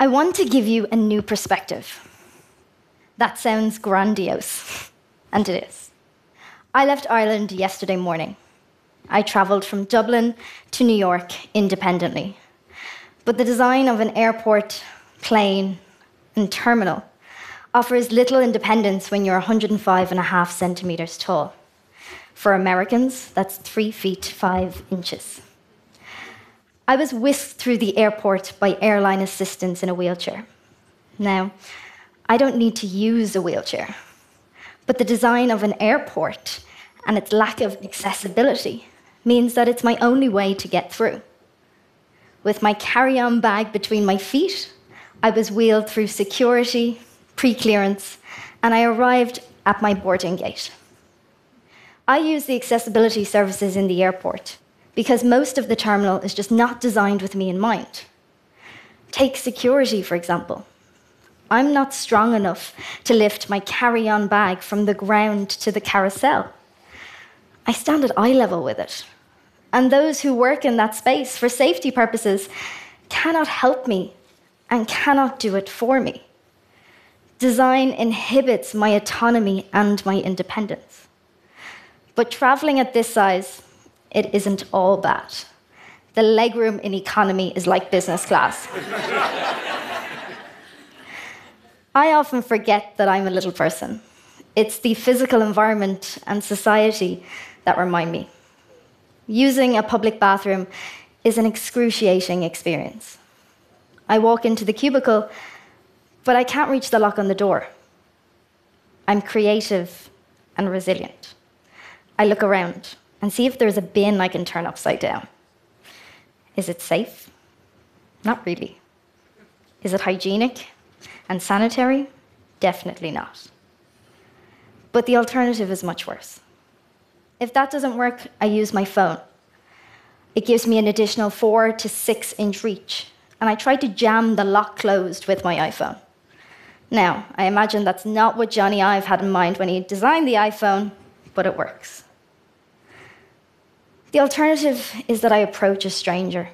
I want to give you a new perspective. That sounds grandiose, and it is. I left Ireland yesterday morning. I travelled from Dublin to New York independently. But the design of an airport, plane, and terminal offers little independence when you're 105 and a half centimetres tall. For Americans, that's three feet five inches. I was whisked through the airport by airline assistants in a wheelchair. Now, I don't need to use a wheelchair, but the design of an airport and its lack of accessibility means that it's my only way to get through. With my carry on bag between my feet, I was wheeled through security, pre clearance, and I arrived at my boarding gate. I use the accessibility services in the airport because most of the terminal is just not designed with me in mind. Take security, for example. I'm not strong enough to lift my carry on bag from the ground to the carousel. I stand at eye level with it. And those who work in that space for safety purposes cannot help me and cannot do it for me. Design inhibits my autonomy and my independence. But traveling at this size, it isn't all bad. The legroom in economy is like business class. I often forget that I'm a little person. It's the physical environment and society that remind me. Using a public bathroom is an excruciating experience. I walk into the cubicle, but I can't reach the lock on the door. I'm creative and resilient. I look around and see if there's a bin I can turn upside down. Is it safe? Not really. Is it hygienic and sanitary? Definitely not. But the alternative is much worse. If that doesn't work, I use my phone. It gives me an additional four to six inch reach, and I try to jam the lock closed with my iPhone. Now, I imagine that's not what Jony Ive had in mind when he designed the iPhone, but it works. The alternative is that I approach a stranger.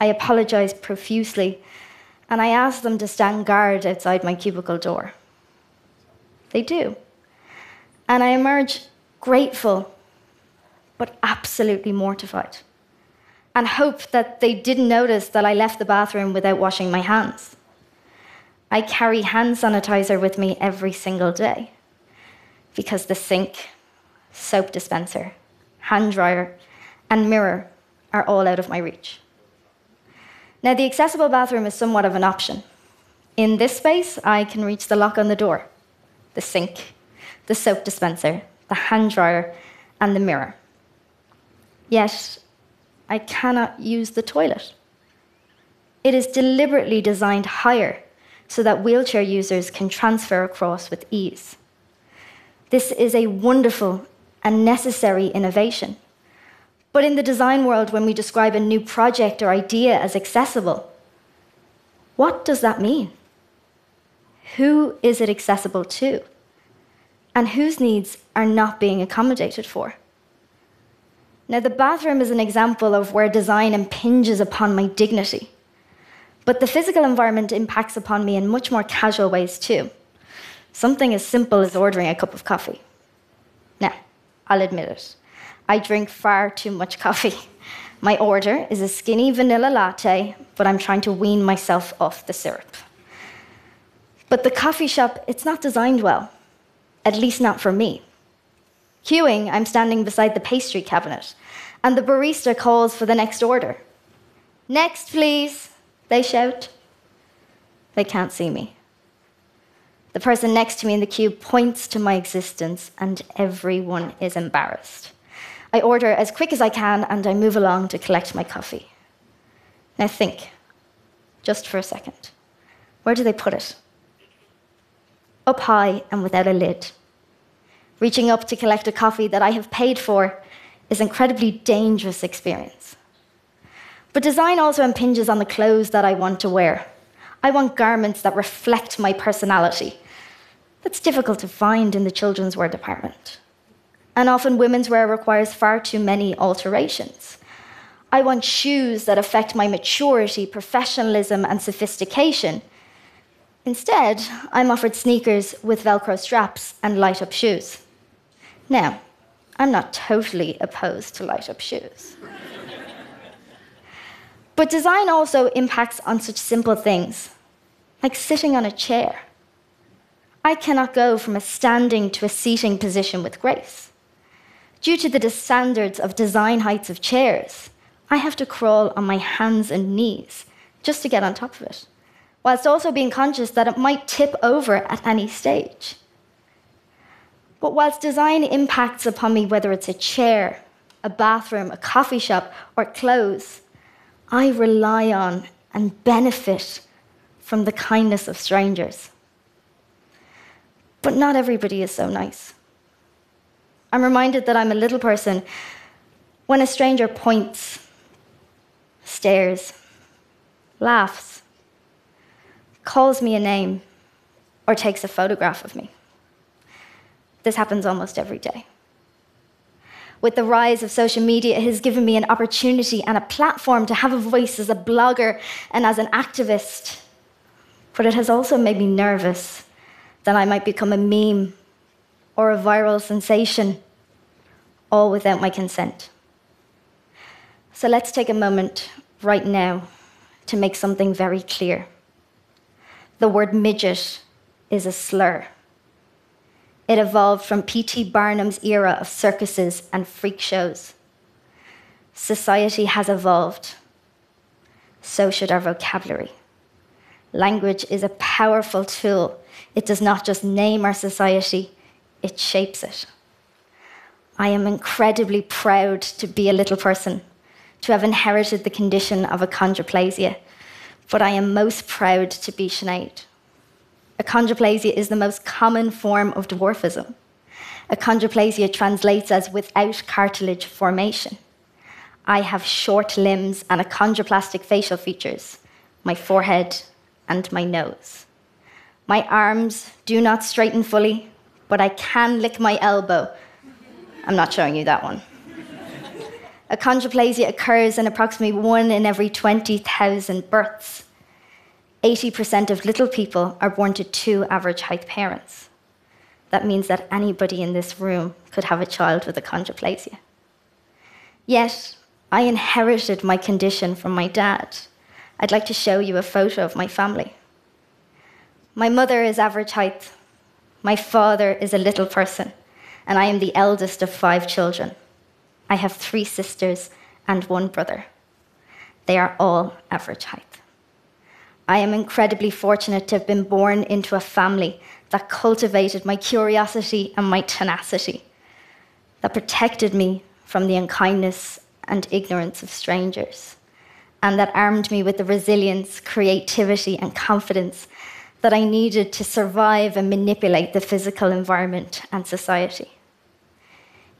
I apologize profusely and I ask them to stand guard outside my cubicle door. They do. And I emerge grateful, but absolutely mortified, and hope that they didn't notice that I left the bathroom without washing my hands. I carry hand sanitizer with me every single day because the sink, soap dispenser, hand dryer, and mirror are all out of my reach. Now, the accessible bathroom is somewhat of an option. In this space, I can reach the lock on the door, the sink, the soap dispenser, the hand dryer, and the mirror. Yet, I cannot use the toilet. It is deliberately designed higher so that wheelchair users can transfer across with ease. This is a wonderful and necessary innovation. But in the design world, when we describe a new project or idea as accessible, what does that mean? Who is it accessible to? And whose needs are not being accommodated for? Now, the bathroom is an example of where design impinges upon my dignity. But the physical environment impacts upon me in much more casual ways too. Something as simple as ordering a cup of coffee. Now, I'll admit it. I drink far too much coffee. My order is a skinny vanilla latte, but I'm trying to wean myself off the syrup. But the coffee shop, it's not designed well, at least not for me. Queuing, I'm standing beside the pastry cabinet, and the barista calls for the next order. Next, please, they shout. They can't see me. The person next to me in the queue points to my existence, and everyone is embarrassed. I order as quick as I can, and I move along to collect my coffee. Now think, just for a second. Where do they put it? Up high and without a lid. Reaching up to collect a coffee that I have paid for is an incredibly dangerous experience. But design also impinges on the clothes that I want to wear. I want garments that reflect my personality. That's difficult to find in the children's wear department. And often women's wear requires far too many alterations. I want shoes that affect my maturity, professionalism, and sophistication. Instead, I'm offered sneakers with Velcro straps and light up shoes. Now, I'm not totally opposed to light up shoes. But design also impacts on such simple things, like sitting on a chair. I cannot go from a standing to a seating position with grace. Due to the standards of design heights of chairs, I have to crawl on my hands and knees just to get on top of it, whilst also being conscious that it might tip over at any stage. But whilst design impacts upon me, whether it's a chair, a bathroom, a coffee shop, or clothes, I rely on and benefit from the kindness of strangers. But not everybody is so nice. I'm reminded that I'm a little person when a stranger points, stares, laughs, calls me a name, or takes a photograph of me. This happens almost every day. With the rise of social media, it has given me an opportunity and a platform to have a voice as a blogger and as an activist. But it has also made me nervous that I might become a meme or a viral sensation, all without my consent. So let's take a moment right now to make something very clear. The word midget is a slur. It evolved from P.T. Barnum's era of circuses and freak shows. Society has evolved. So should our vocabulary. Language is a powerful tool. It does not just name our society, it shapes it. I am incredibly proud to be a little person, to have inherited the condition of achondroplasia, but I am most proud to be Sinead. Achondroplasia is the most common form of dwarfism. Achondroplasia translates as without cartilage formation. I have short limbs and achondroplastic facial features, my forehead and my nose. My arms do not straighten fully, but I can lick my elbow. I'm not showing you that one. Achondroplasia occurs in approximately one in every 20,000 births. 80% of little people are born to two average height parents. That means that anybody in this room could have a child with achondroplasia. Yet, I inherited my condition from my dad. I'd like to show you a photo of my family. My mother is average height. My father is a little person, and I am the eldest of five children. I have three sisters and one brother. They are all average height. I am incredibly fortunate to have been born into a family that cultivated my curiosity and my tenacity, that protected me from the unkindness and ignorance of strangers, and that armed me with the resilience, creativity, and confidence that I needed to survive and manipulate the physical environment and society.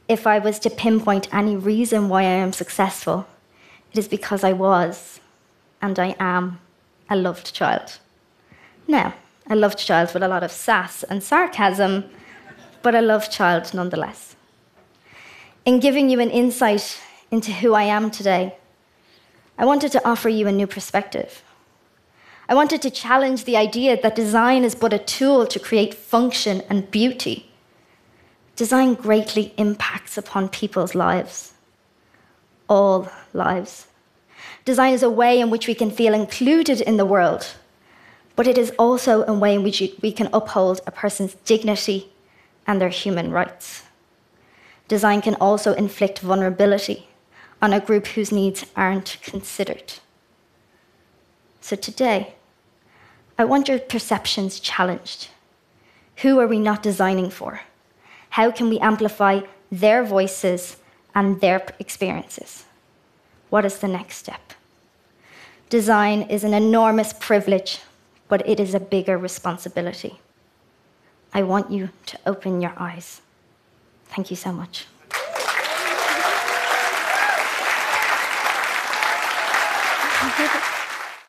If I was to pinpoint any reason why I am successful, it is because I was, and I am, a loved child. Now, a loved child with a lot of sass and sarcasm, but a loved child nonetheless. In giving you an insight into who I am today, I wanted to offer you a new perspective. I wanted to challenge the idea that design is but a tool to create function and beauty. Design greatly impacts upon people's lives, all lives. Design is a way in which we can feel included in the world, but it is also a way in which we can uphold a person's dignity and their human rights. Design can also inflict vulnerability on a group whose needs aren't considered. So today, I want your perceptions challenged. Who are we not designing for? How can we amplify their voices and their experiences? What is the next step? Design is an enormous privilege, but it is a bigger responsibility. I want you to open your eyes. Thank you so much.